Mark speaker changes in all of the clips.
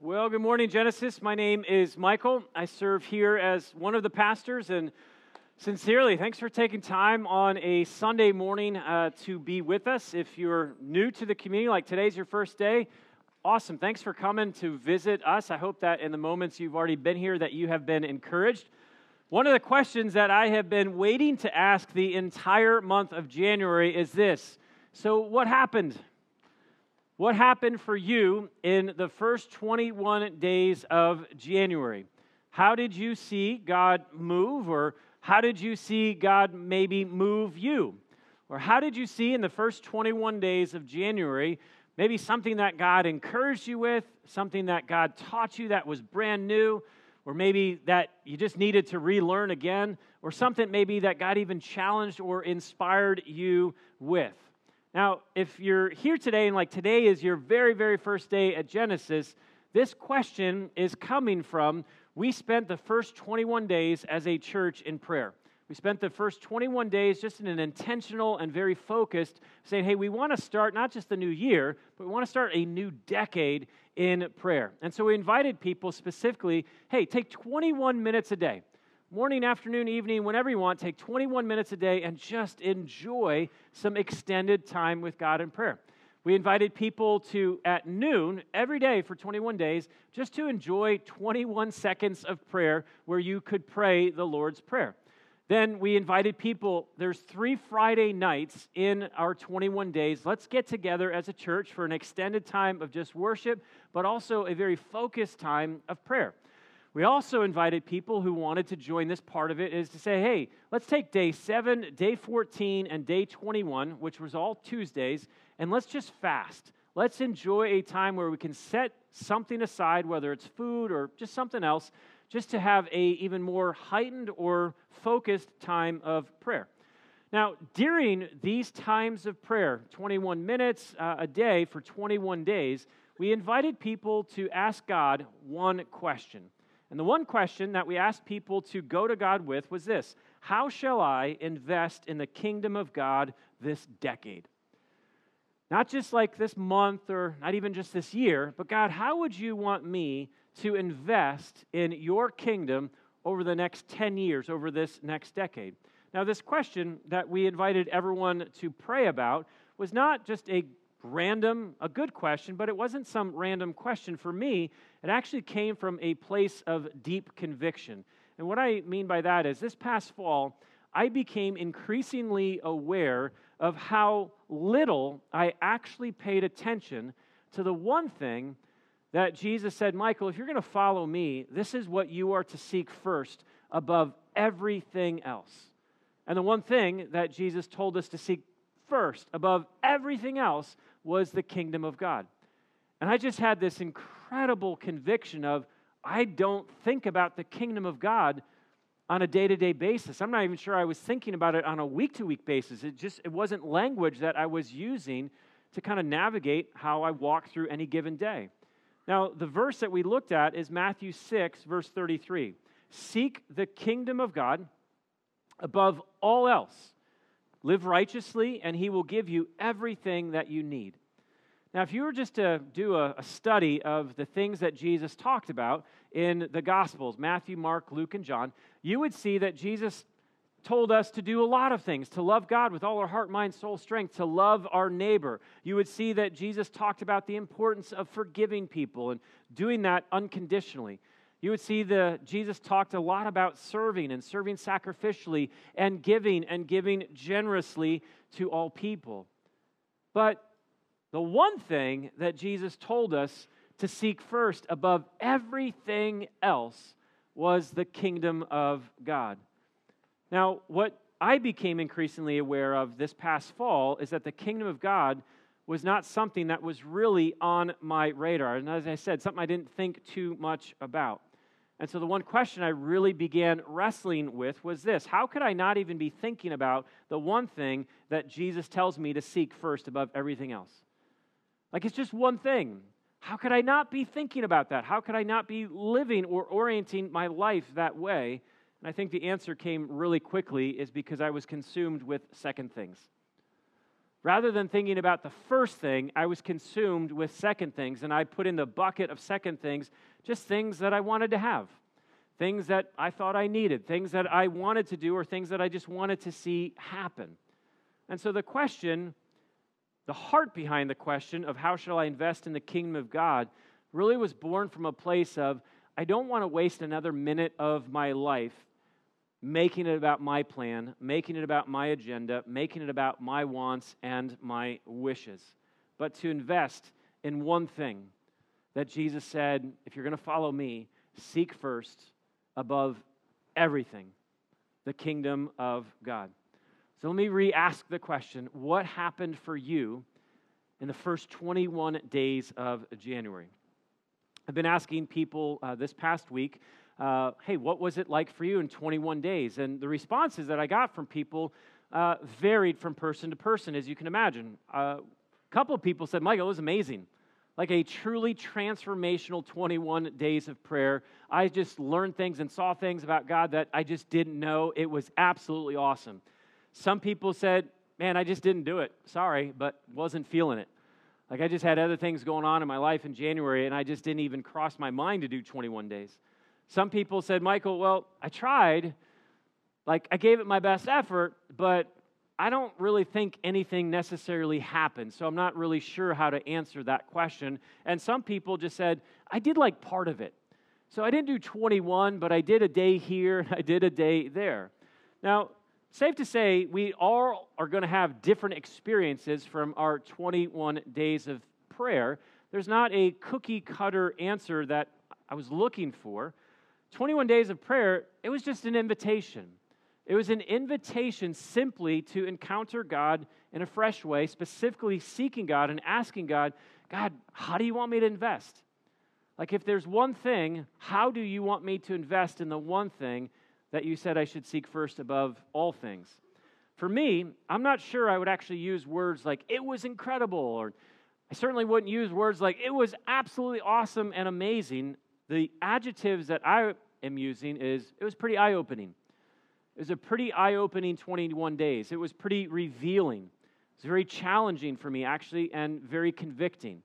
Speaker 1: Well, good morning, Genesis. My name is Michael. I serve here as one of the pastors, and sincerely, thanks for taking time on a Sunday morning uh, to be with us. If you're new to the community, like today's your first day, awesome. Thanks for coming to visit us. I hope that in the moments you've already been here, that you have been encouraged. One of the questions that I have been waiting to ask the entire month of January is this So, what happened? What happened for you in the first 21 days of January? How did you see God move, or how did you see God maybe move you? Or how did you see in the first 21 days of January maybe something that God encouraged you with, something that God taught you that was brand new, or maybe that you just needed to relearn again, or something maybe that God even challenged or inspired you with? Now, if you're here today and like today is your very, very first day at Genesis, this question is coming from we spent the first 21 days as a church in prayer. We spent the first 21 days just in an intentional and very focused, saying, hey, we want to start not just the new year, but we want to start a new decade in prayer. And so we invited people specifically, hey, take 21 minutes a day morning, afternoon, evening, whenever you want, take 21 minutes a day and just enjoy some extended time with God in prayer. We invited people to, at noon every day for 21 days, just to enjoy 21 seconds of prayer where you could pray the Lord's Prayer. Then we invited people, there's three Friday nights in our 21 days. Let's get together as a church for an extended time of just worship, but also a very focused time of prayer. We also invited people who wanted to join this part of it is to say, hey, let's take day 7, day 14, and day 21, which was all Tuesdays, and let's just fast. Let's enjoy a time where we can set something aside, whether it's food or just something else, just to have a even more heightened or focused time of prayer. Now, during these times of prayer, 21 minutes uh, a day for 21 days, we invited people to ask God one question. And the one question that we asked people to go to God with was this How shall I invest in the kingdom of God this decade? Not just like this month or not even just this year, but God, how would you want me to invest in your kingdom over the next 10 years, over this next decade? Now, this question that we invited everyone to pray about was not just a random, a good question, but it wasn't some random question for me. It actually came from a place of deep conviction. And what I mean by that is this past fall, I became increasingly aware of how little I actually paid attention to the one thing that Jesus said, Michael, if you're going to follow me, this is what you are to seek first above everything else. And the one thing that Jesus told us to seek first above everything else was the kingdom of God. And I just had this incredible conviction of I don't think about the kingdom of God on a day-to-day basis. I'm not even sure I was thinking about it on a week-to-week basis. It just it wasn't language that I was using to kind of navigate how I walk through any given day. Now, the verse that we looked at is Matthew 6 verse 33. Seek the kingdom of God above all else Live righteously, and he will give you everything that you need. Now, if you were just to do a, a, study of the things that Jesus talked about in the Gospels Matthew, Mark, Luke, and John you would see that Jesus told us to do a lot of things to love God with all our heart, mind, soul, strength, to love our neighbor. You would see that Jesus talked about the importance of forgiving people and doing that unconditionally you would see the Jesus talked a lot about serving and serving sacrificially and giving and giving generously to all people. But the one thing that Jesus told us to seek first above everything else was the kingdom of God. Now, what I became increasingly aware of this past fall is that the kingdom of God was not something that was really on my radar. And as I said, something I didn't think too much about. And so the one question I really began wrestling with was this How could I not even be thinking about the one thing that Jesus tells me to seek first above everything else? Like it's just one thing. How could I not be thinking about that? How could I not be living or orienting my life that way? And I think the answer came really quickly is because I was consumed with second things. rather than thinking about the first thing, I was consumed with second things, and I put in the bucket of second things just things that I wanted to have, things that I thought I needed, things that I wanted to do, or things that I just wanted to see happen. And so the question, the heart behind the question of how shall I invest in the kingdom of God, really was born from a place of I don't want to waste another minute of my life making it about my plan, making it about my agenda, making it about my wants and my wishes, but to invest in one thing that Jesus said, if you're going to follow me, seek first above everything the kingdom of God. So let me re ask the question what happened for you in the first 21 days of January? I've been asking people uh, this past week, uh, hey, what was it like for you in 21 days? And the responses that I got from people uh, varied from person to person, as you can imagine. Uh, a couple of people said, Michael, it was amazing. Like a truly transformational 21 days of prayer. I just learned things and saw things about God that I just didn't know. It was absolutely awesome. Some people said, man, I just didn't do it. Sorry, but wasn't feeling it. Like I just had other things going on in my life in January, and I just didn't even cross my mind to do 21 days. Some people said, Michael, well, I tried. Like I gave it my best effort, but I don't really think anything necessarily happened. So I'm not really sure how to answer that question. And some people just said, I did like part of it. So I didn't do 21, but I did a day here and I did a day there. Now, safe to say, we all are going to have different experiences from our 21 days of prayer. There's not a cookie cutter answer that I was looking for. 21 days of prayer, it was just an invitation. It was an invitation simply to encounter God in a fresh way, specifically seeking God and asking God, God, how do you want me to invest? Like, if there's one thing, how do you want me to invest in the one thing that you said I should seek first above all things. For me, I'm not sure I would actually use words like, it was incredible, or I certainly wouldn't use words like, it was absolutely awesome and amazing. The adjectives that I am using is, it was pretty eye opening. It was a pretty eye opening 21 days. It was pretty revealing. It was very challenging for me, actually, and very convicting.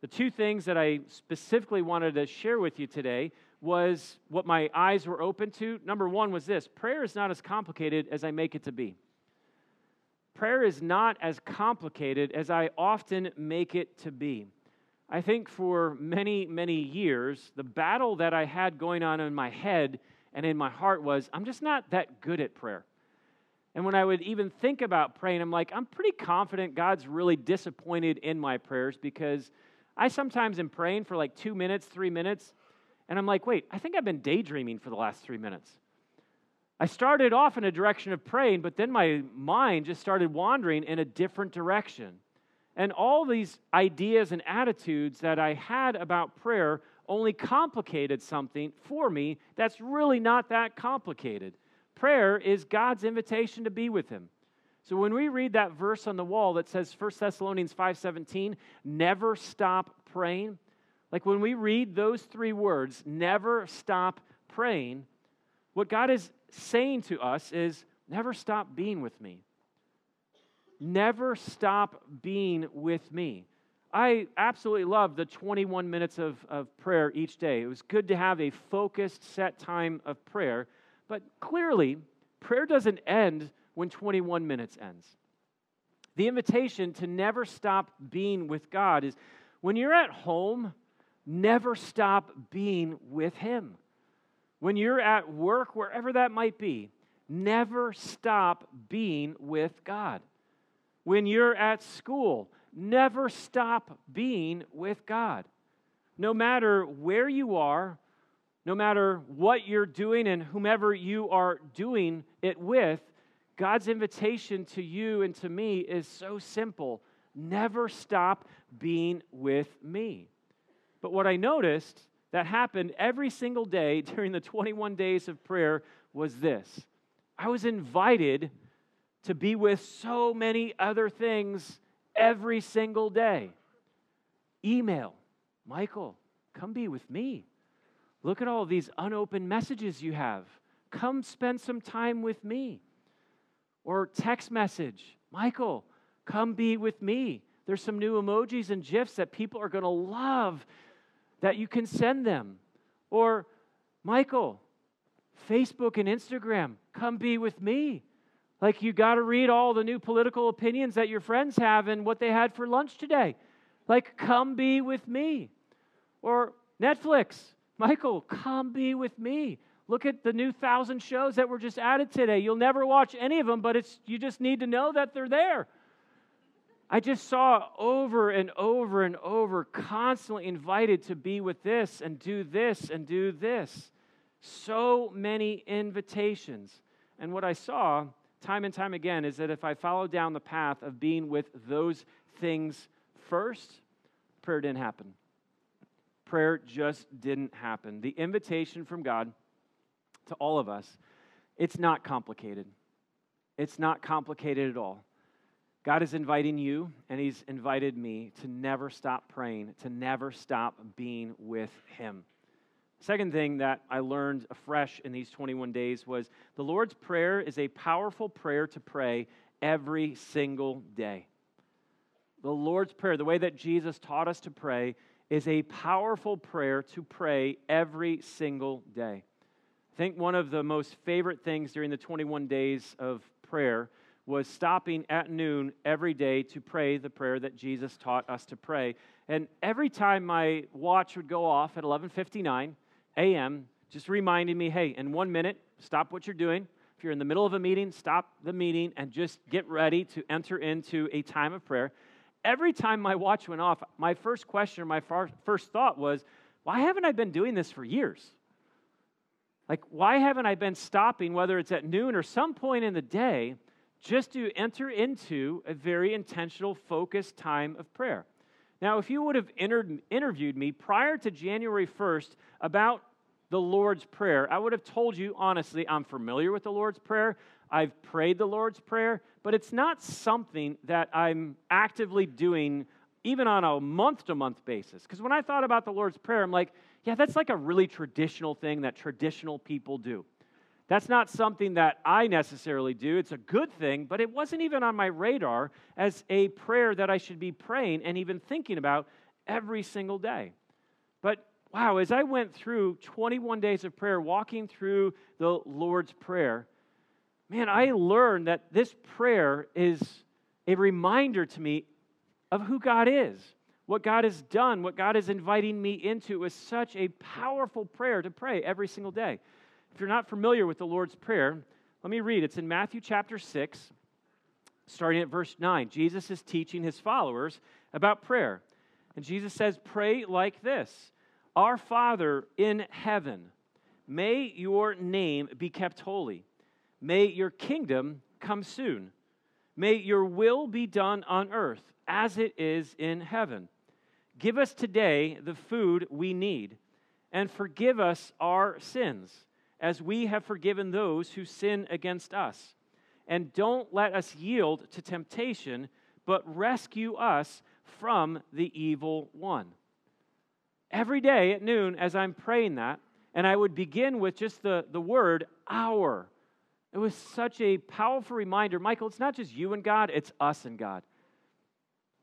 Speaker 1: The two things that I specifically wanted to share with you today was what my eyes were open to. Number one was this prayer is not as complicated as I make it to be. Prayer is not as complicated as I often make it to be. I think for many, many years, the battle that I had going on in my head and in my heart was I'm just not that good at prayer. And when I would even think about praying, I'm like, I'm pretty confident God's really disappointed in my prayers because I sometimes am praying for like two minutes, three minutes, and I'm like, wait, I think I've been daydreaming for the last three minutes. I started off in a direction of praying, but then my mind just started wandering in a different direction. And all these ideas and attitudes that I had about prayer only complicated something for me that's really not that complicated. Prayer is God's invitation to be with him. So when we read that verse on the wall that says 1 Thessalonians 5:17, never stop praying, like when we read those three words, never stop praying, what God is saying to us is never stop being with me. Never stop being with me. I absolutely love the 21 minutes of, of prayer each day. It was good to have a focused, set time of prayer. But clearly, prayer doesn't end when 21 minutes ends. The invitation to never stop being with God is when you're at home never stop being with Him. When you're at work, wherever that might be, never stop being with God. When you're at school, never stop being with God. No matter where you are, no matter what you're doing and whomever you are doing it with, God's invitation to you and to me is so simple never stop being with me. But what I noticed that happened every single day during the 21 days of prayer was this I was invited to be with so many other things every single day. Email, Michael, come be with me. Look at all these unopened messages you have. Come spend some time with me. Or text message, Michael, come be with me. There's some new emojis and GIFs that people are going to love that you can send them. Or, Michael, Facebook and Instagram, come be with me. Like, you got to read all the new political opinions that your friends have and what they had for lunch today. Like, come be with me. Or Netflix, Michael, come be with me. Look at the new thousand shows that were just added today. You'll never watch any of them, but it's, you just need to know that they're there. I just saw over and over and over, constantly invited to be with this and do this and do this. So many invitations. And what I saw time and time again is that if I follow down the path of being with those things first, prayer didn't happen. Prayer just didn't happen. The invitation from God to all of us, it's not complicated. It's not complicated at all. God is inviting you, and He's invited me to never stop praying, to never stop being with Him. Second thing that I learned afresh in these 21 days was the Lord's Prayer is a powerful prayer to pray every single day. The Lord's Prayer, the way that Jesus taught us to pray, is a powerful prayer to pray every single day. I think one of the most favorite things during the 21 days of prayer was stopping at noon every day to pray the prayer that Jesus taught us to pray. And every time my watch would go off at 11:59 a.m., just reminding me, "Hey, in 1 minute, stop what you're doing. If you're in the middle of a meeting, stop the meeting and just get ready to enter into a time of prayer." Every time my watch went off, my first question or my first thought was, "Why haven't I been doing this for years?" Like, why haven't I been stopping, whether it's at noon or some point in the day, just to enter into a very intentional, focused time of prayer. Now, if you would have entered, interviewed me prior to January 1st about the Lord's Prayer, I would have told you honestly, I'm familiar with the Lord's Prayer. I've prayed the Lord's Prayer, but it's not something that I'm actively doing even on a month to month basis. Because when I thought about the Lord's Prayer, I'm like, yeah, that's like a really traditional thing that traditional people do. That's not something that I necessarily do. It's a good thing, but it wasn't even on my radar as a prayer that I should be praying and even thinking about every single day. But wow, as I went through 21 days of prayer, walking through the Lord's Prayer, man, I learned that this prayer is a reminder to me of who God is, what God has done, what God is inviting me into. It was such a powerful prayer to pray every single day. If you're not familiar with the Lord's Prayer, let me read. It's in Matthew chapter 6, starting at verse 9. Jesus is teaching his followers about prayer. And Jesus says, Pray like this Our Father in heaven, may your name be kept holy. May your kingdom come soon. May your will be done on earth as it is in heaven. Give us today the food we need, and forgive us our sins as we have forgiven those who sin against us. And don't let us yield to temptation, but rescue us from the evil one. Every day at noon, as I'm praying that, and I would begin with just the, the word our. It was such a powerful reminder. Michael, it's not just you and God, it's us and God.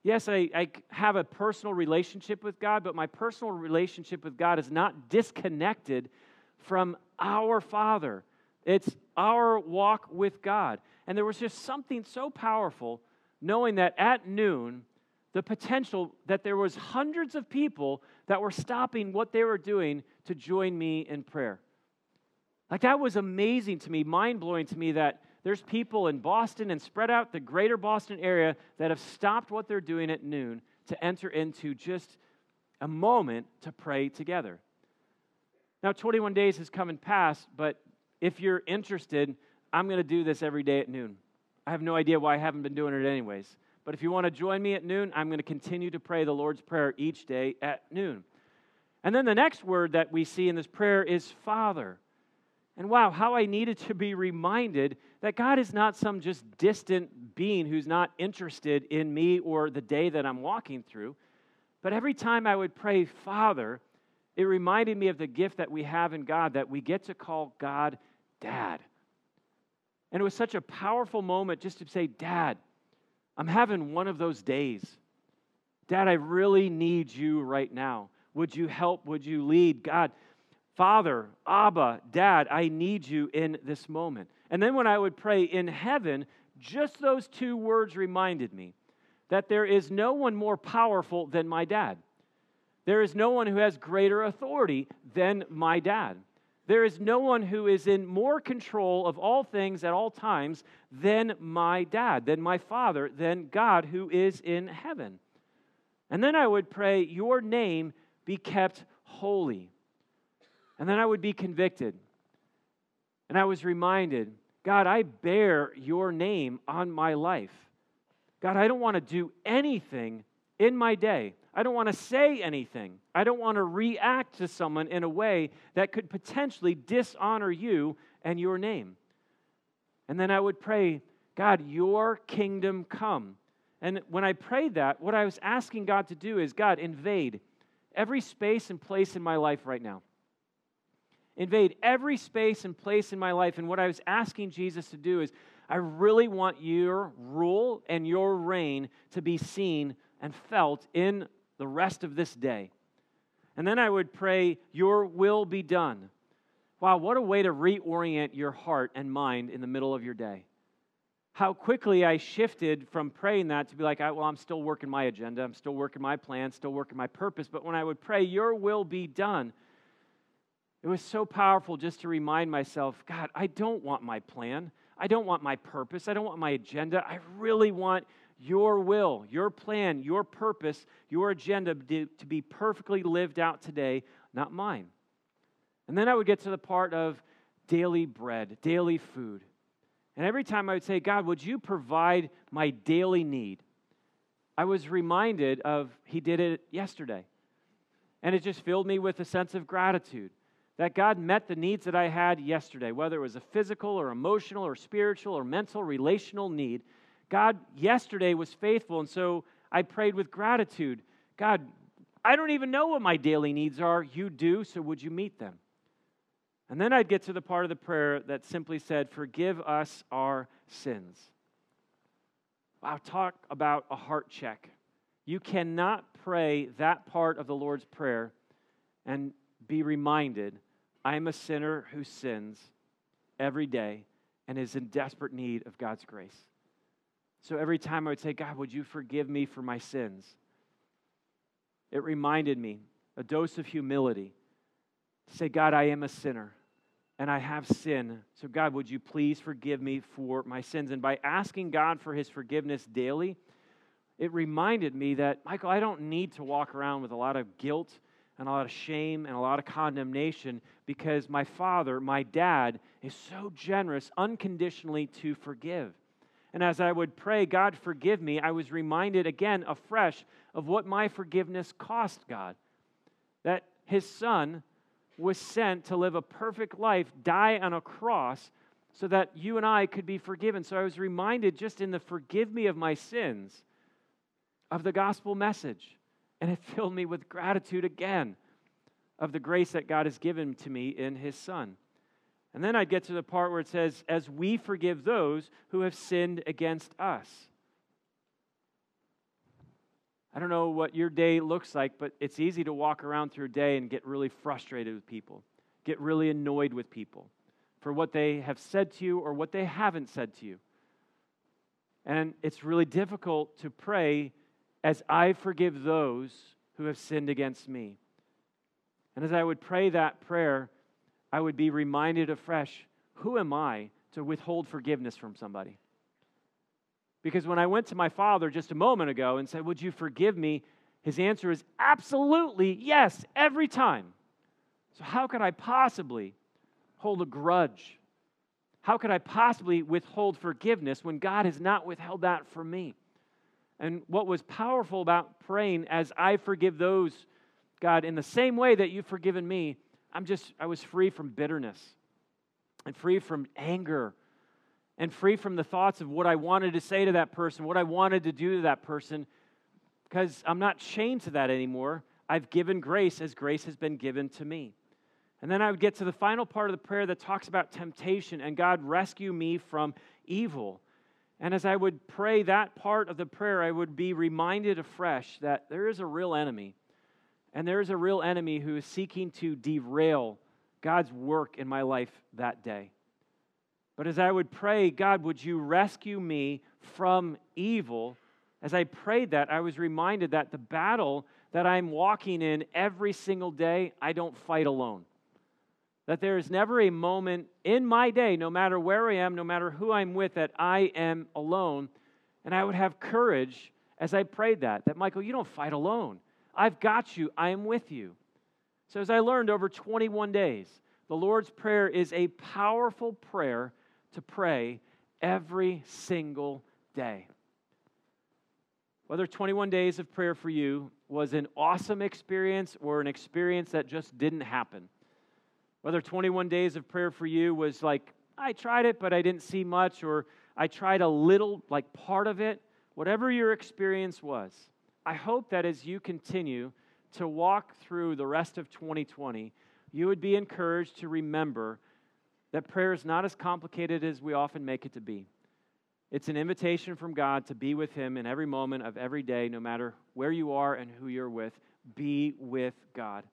Speaker 1: Yes, I, I have a personal relationship with God, but my personal relationship with God is not disconnected from our Father. It's our walk with God. And there was just something so powerful knowing that at noon, the potential that there was hundreds of people that were stopping what they were doing to join me in prayer. Like that was amazing to me, mind blowing to me that there's people in Boston and spread out the greater Boston area that have stopped what they're doing at noon to enter into just a moment to pray together. Now, 21 days has come and passed, but if you're interested, I'm going to do this every day at noon. I have no idea why I haven't been doing it anyways. But if you want to join me at noon, I'm going to continue to pray the Lord's Prayer each day at noon. And then the next word that we see in this prayer is Father. And wow, how I needed to be reminded that God is not some just distant being who's not interested in me or the day that I'm walking through. But every time I would pray, Father, it reminded me of the gift that we have in God that we get to call God Dad. And it was such a powerful moment just to say, Dad, I'm having one of those days. Dad, I really need you right now. Would you help? Would you lead? God, Father, Abba, Dad, I need you in this moment. And then when I would pray in heaven, just those two words reminded me that there is no one more powerful than my dad. There is no one who has greater authority than my dad. There is no one who is in more control of all things at all times than my dad, than my father, than God who is in heaven. And then I would pray, Your name be kept holy. And then I would be convicted. And I was reminded, God, I bear your name on my life. God, I don't want to do anything in my day. I don't want to say anything. I don't want to react to someone in a way that could potentially dishonor you and your name. And then I would pray, God, your kingdom come. And when I prayed that, what I was asking God to do is, God, invade every space and place in my life right now. Invade every space and place in my life. And what I was asking Jesus to do is, I really want your rule and your reign to be seen and felt in the rest of this day. And then I would pray, Your will be done. Wow, what a way to reorient your heart and mind in the middle of your day how quickly I shifted from praying that to be like, well, I'm still working my agenda, I'm still working my plan, still working my purpose. But when I would pray, Your will be done, it was so powerful just to remind myself, God, I don't want my plan. I don't want my purpose. I don't want my agenda. I really want your will, your plan, your purpose, your agenda to be perfectly lived out today, not mine. And then I would get to the part of daily bread, daily food. And every time I would say, God, would you provide my daily need? I was reminded of He did it yesterday. And it just filled me with a sense of gratitude that God met the needs that I had yesterday, whether it was a physical or emotional or spiritual or mental, relational need. God yesterday was faithful. And so I prayed with gratitude God, I don't even know what my daily needs are. You do, so would you meet them? And then I'd get to the part of the prayer that simply said, Forgive us our sins. Wow, talk about a heart check. You cannot pray that part of the Lord's Prayer and be reminded, I am a sinner who sins every day and is in desperate need of God's grace. So every time I would say, God, would you forgive me for my sins? It reminded me, a dose of humility, to say, God, I am a sinner and I have sin. So, God, would you please forgive me for my sins? And by asking God for his forgiveness daily, it reminded me that, Michael, I don't need to walk around with a lot of guilt and a lot of shame and a lot of condemnation because my father, my dad, is so generous unconditionally to forgive. And as I would pray, God, forgive me, I was reminded again afresh of what my forgiveness cost God. That his son was sent to live a perfect life, die on a cross, so that you and I could be forgiven. So I was reminded just in the forgive me of my sins of the gospel message. And it filled me with gratitude again of the grace that God has given to me in his Son. And then I'd get to the part where it says, as we forgive those who have sinned against us. I don't know what your day looks like, but it's easy to walk around through a day and get really frustrated with people, get really annoyed with people for what they have said to you or what they haven't said to you. And it's really difficult to pray as I forgive those who have sinned against me. And as I would pray that prayer, I would be reminded afresh who am I to withhold forgiveness from somebody? Because when I went to my father just a moment ago and said, Would you forgive me? His answer is absolutely yes, every time. So, how could I possibly hold a grudge? How could I possibly withhold forgiveness when God has not withheld that from me? And what was powerful about praying as I forgive those, God, in the same way that you've forgiven me, I'm just, I was free from bitterness and free from anger and free from the thoughts of what I wanted to say to that person, what I wanted to do to that person, because I'm not chained to that anymore. I've given grace as grace has been given to me. And then I would get to the final part of the prayer that talks about temptation and God rescue me from evil. And as I would pray that part of the prayer, I would be reminded afresh that there is a real enemy. And there is a real enemy who is seeking to derail God's work in my life that day. But as I would pray, God, would you rescue me from evil? As I prayed that, I was reminded that the battle that I'm walking in every single day, I don't fight alone. That there is never a moment in my day, no matter where I am, no matter who I'm with, that I am alone. And I would have courage as I prayed that, that Michael, you don't fight alone. I've got you, I am with you. So, as I learned over 21 days, the Lord's Prayer is a powerful prayer to pray every single day. Whether 21 days of prayer for you was an awesome experience or an experience that just didn't happen, whether 21 days of prayer for you was like, I tried it, but I didn't see much, or I tried a little, like part of it, whatever your experience was, I hope that as you continue to walk through the rest of 2020, you would be encouraged to remember that prayer is not as complicated as we often make it to be. It's an invitation from God to be with Him in every moment of every day, no matter where you are and who you're with. Be with God.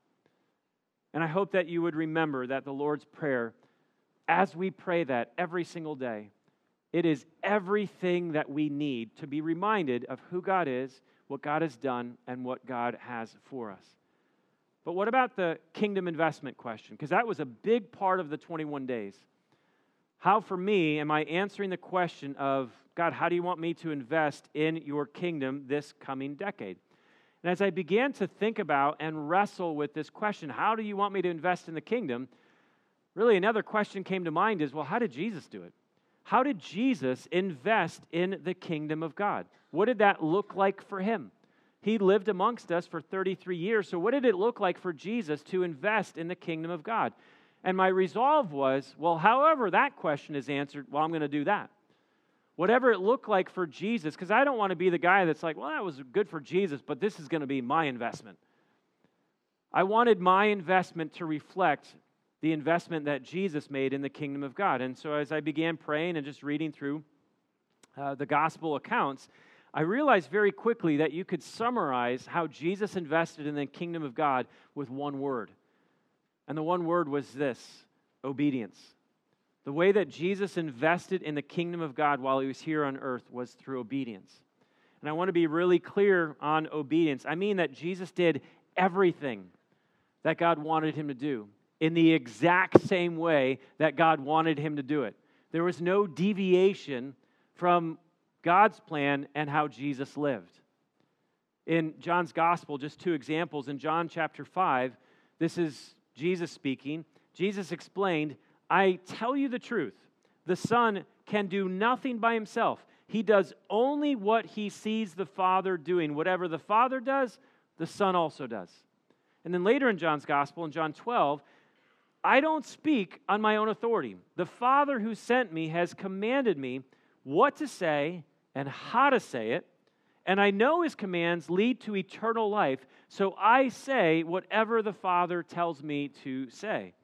Speaker 1: And I hope that you would remember that the Lord's Prayer, as we pray that every single day, it is everything that we need to be reminded of who God is, what God has done, and what God has for us. But what about the kingdom investment question? Because that was a big part of the 21 days. How, for me, am I answering the question of, God, how do you want me to invest in your kingdom this coming decade? And as I began to think about and wrestle with this question, how do you want me to invest in the kingdom? Really, another question came to mind is, well, how did Jesus do it? How did Jesus invest in the kingdom of God? What did that look like for him? He lived amongst us for 33 years. So, what did it look like for Jesus to invest in the kingdom of God? And my resolve was, well, however that question is answered, well, I'm going to do that whatever it looked like for Jesus, because I don't want to be the guy that's like, well, that was good for Jesus, but this is going to be my investment. I wanted my investment to reflect the investment that Jesus made in the kingdom of God. And so as I began praying and just reading through uh, the gospel accounts, I realized very quickly that you could summarize how Jesus invested in the kingdom of God with one word. And the one word was this obedience. The way that Jesus invested in the kingdom of God while he was here on earth was through obedience. And I want to be really clear on obedience. I mean that Jesus did everything that God wanted him to do in the exact same way that God wanted him to do it. There was no deviation from God's plan and how Jesus lived. In John's gospel, just two examples. In John chapter 5, this is Jesus speaking. Jesus explained I tell you the truth the Son can do nothing by himself. He does only what he sees the Father doing. Whatever the Father does, the Son also does. And then later in John's Gospel, in John 12, I don't speak on my own authority. The Father who sent me has commanded me what to say and how to say it. And I know his commands lead to eternal life, so I say whatever the Father tells me to say.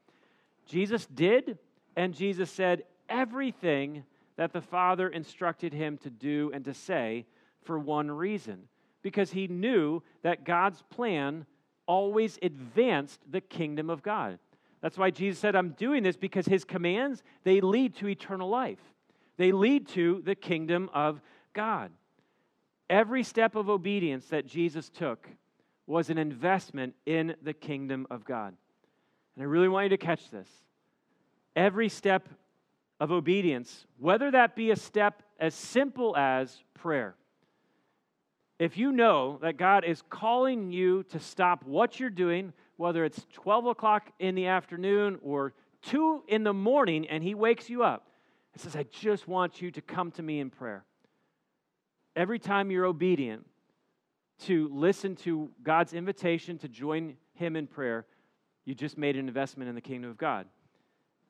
Speaker 1: Jesus did, and Jesus said everything that the Father instructed him to do and to say for one reason because he knew that God's plan always advanced the kingdom of God. That's why Jesus said, I'm doing this because his commands, they lead to eternal life. They lead to the kingdom of God. Every step of obedience that Jesus took was an investment in the kingdom of God. And I really want you to catch this. Every step of obedience, whether that be a step as simple as prayer. If you know that God is calling you to stop what you're doing, whether it's 12 o'clock in the afternoon or 2 in the morning, and He wakes you up and says, I just want you to come to me in prayer. Every time you're obedient to listen to God's invitation to join Him in prayer, you just made an investment in the kingdom of God.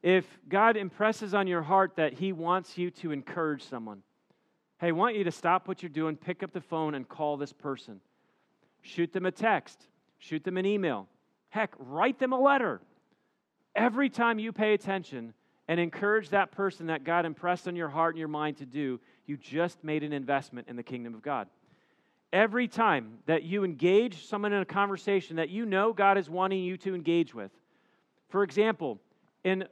Speaker 1: If God impresses on your heart that He wants you to encourage someone, hey, I want you to stop what you're doing, pick up the phone, and call this person. Shoot them a text, shoot them an email. Heck, write them a letter. Every time you pay attention and encourage that person that God impressed on your heart and your mind to do, you just made an investment in the kingdom of God. Every time that you engage someone in a conversation that you know God is wanting you to engage with, for example, in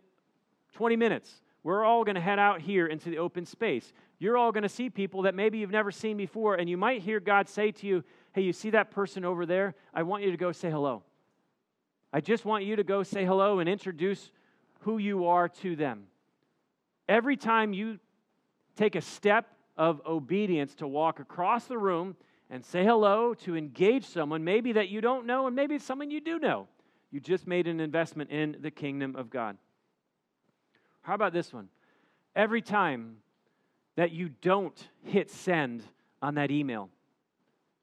Speaker 1: 20 minutes, we're all going to head out here into the open space. You're all going to see people that maybe you've never seen before, and you might hear God say to you, Hey, you see that person over there? I want you to go say hello. I just want you to go say hello and introduce who you are to them. Every time you take a step of obedience to walk across the room and say hello, to engage someone, maybe that you don't know, and maybe it's someone you do know, you just made an investment in the kingdom of God. How about this one? Every time that you don't hit send on that email,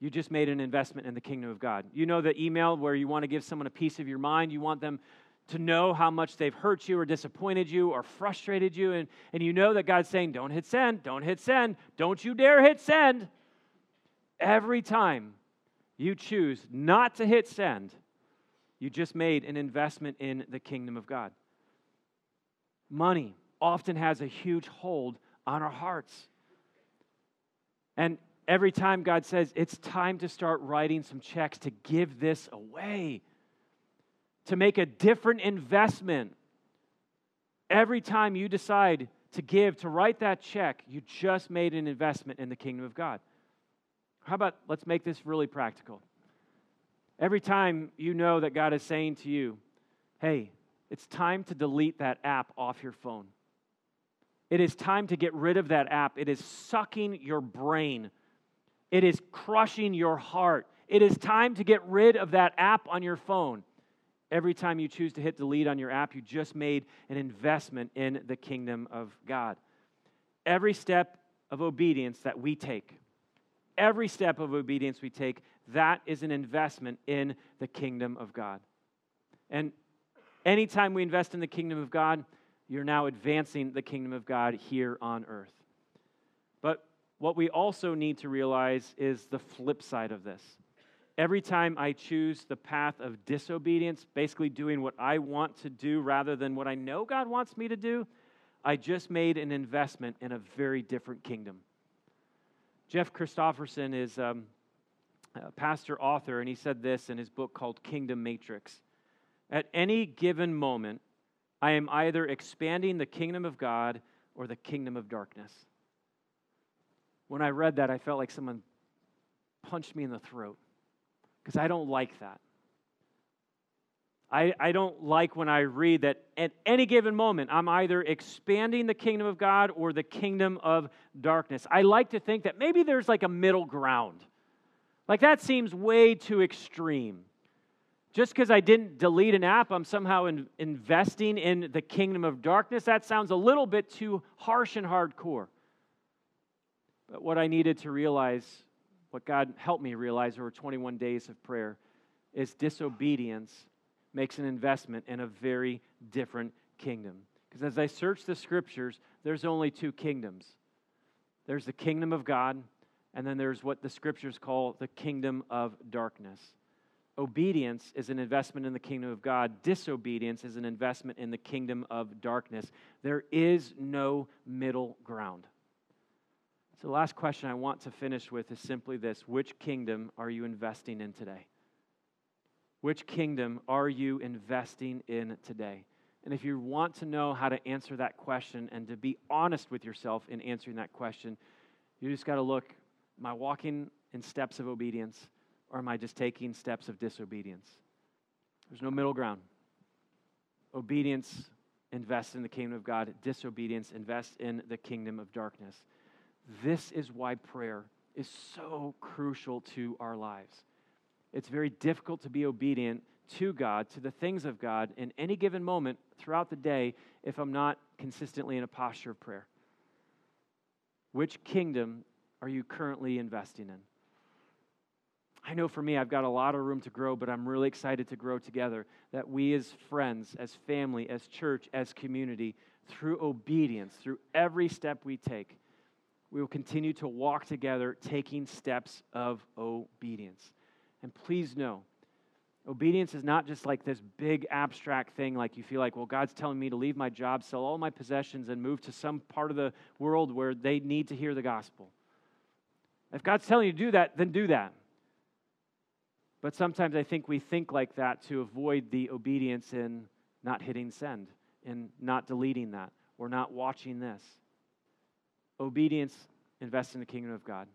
Speaker 1: you just made an investment in the kingdom of God. You know the email where you want to give someone a piece of your mind, you want them to know how much they've hurt you or disappointed you or frustrated you, and, and you know that God's saying, Don't hit send, don't hit send, don't you dare hit send. Every time you choose not to hit send, you just made an investment in the kingdom of God. Money often has a huge hold on our hearts. And every time God says, it's time to start writing some checks to give this away, to make a different investment. Every time you decide to give, to write that check, you just made an investment in the kingdom of God. How about let's make this really practical? Every time you know that God is saying to you, hey, it's time to delete that app off your phone. It is time to get rid of that app. It is sucking your brain. It is crushing your heart. It is time to get rid of that app on your phone. Every time you choose to hit delete on your app, you just made an investment in the kingdom of God. Every step of obedience that we take, every step of obedience we take, that is an investment in the kingdom of God. And anytime we invest in the kingdom of God, you're now advancing the kingdom of God here on earth. But what we also need to realize is the flip side of this. Every time I choose the path of disobedience, basically doing what I want to do rather than what I know God wants me to do, I just made an investment in a very different kingdom. Jeff Christopherson is um, a pastor author, and he said this in his book called Kingdom Matrix. At any given moment, I am either expanding the kingdom of God or the kingdom of darkness. When I read that, I felt like someone punched me in the throat because I don't like that. I, I don't like when I read that at any given moment, I'm either expanding the kingdom of God or the kingdom of darkness. I like to think that maybe there's like a middle ground. Like that seems way too extreme. Just because I didn't delete an app, I'm somehow in, investing in the kingdom of darkness. That sounds a little bit too harsh and hardcore. But what I needed to realize, what God helped me realize over 21 days of prayer, is disobedience makes an investment in a very different kingdom. Because as I search the scriptures, there's only two kingdoms there's the kingdom of God, and then there's what the scriptures call the kingdom of darkness. Obedience is an investment in the kingdom of God. Disobedience is an investment in the kingdom of darkness. There is no middle ground. So, the last question I want to finish with is simply this Which kingdom are you investing in today? Which kingdom are you investing in today? And if you want to know how to answer that question and to be honest with yourself in answering that question, you just got to look Am I walking in steps of obedience? or am I just taking steps of disobedience? There's no middle ground. Obedience, invest in the kingdom of God. Disobedience, invest in the kingdom of darkness. This is why prayer is so crucial to our lives. It's very difficult to be obedient to God, to the things of God, in any given moment throughout the day if I'm not consistently in a posture of prayer. Which kingdom are you currently investing in? I know for me, I've got a lot of room to grow, but I'm really excited to grow together. That we, as friends, as family, as church, as community, through obedience, through every step we take, we will continue to walk together, taking steps of obedience. And please know, Obedience is not just like this big abstract thing, like you feel like, well, God's telling me to leave my job, sell all my possessions, and move to some part of the world where they need to hear the gospel. If God's telling you to do that, then do that. But sometimes I think we think like that to avoid the obedience in not hitting send, in not deleting that, or not watching this. Obedience invest in the kingdom of God.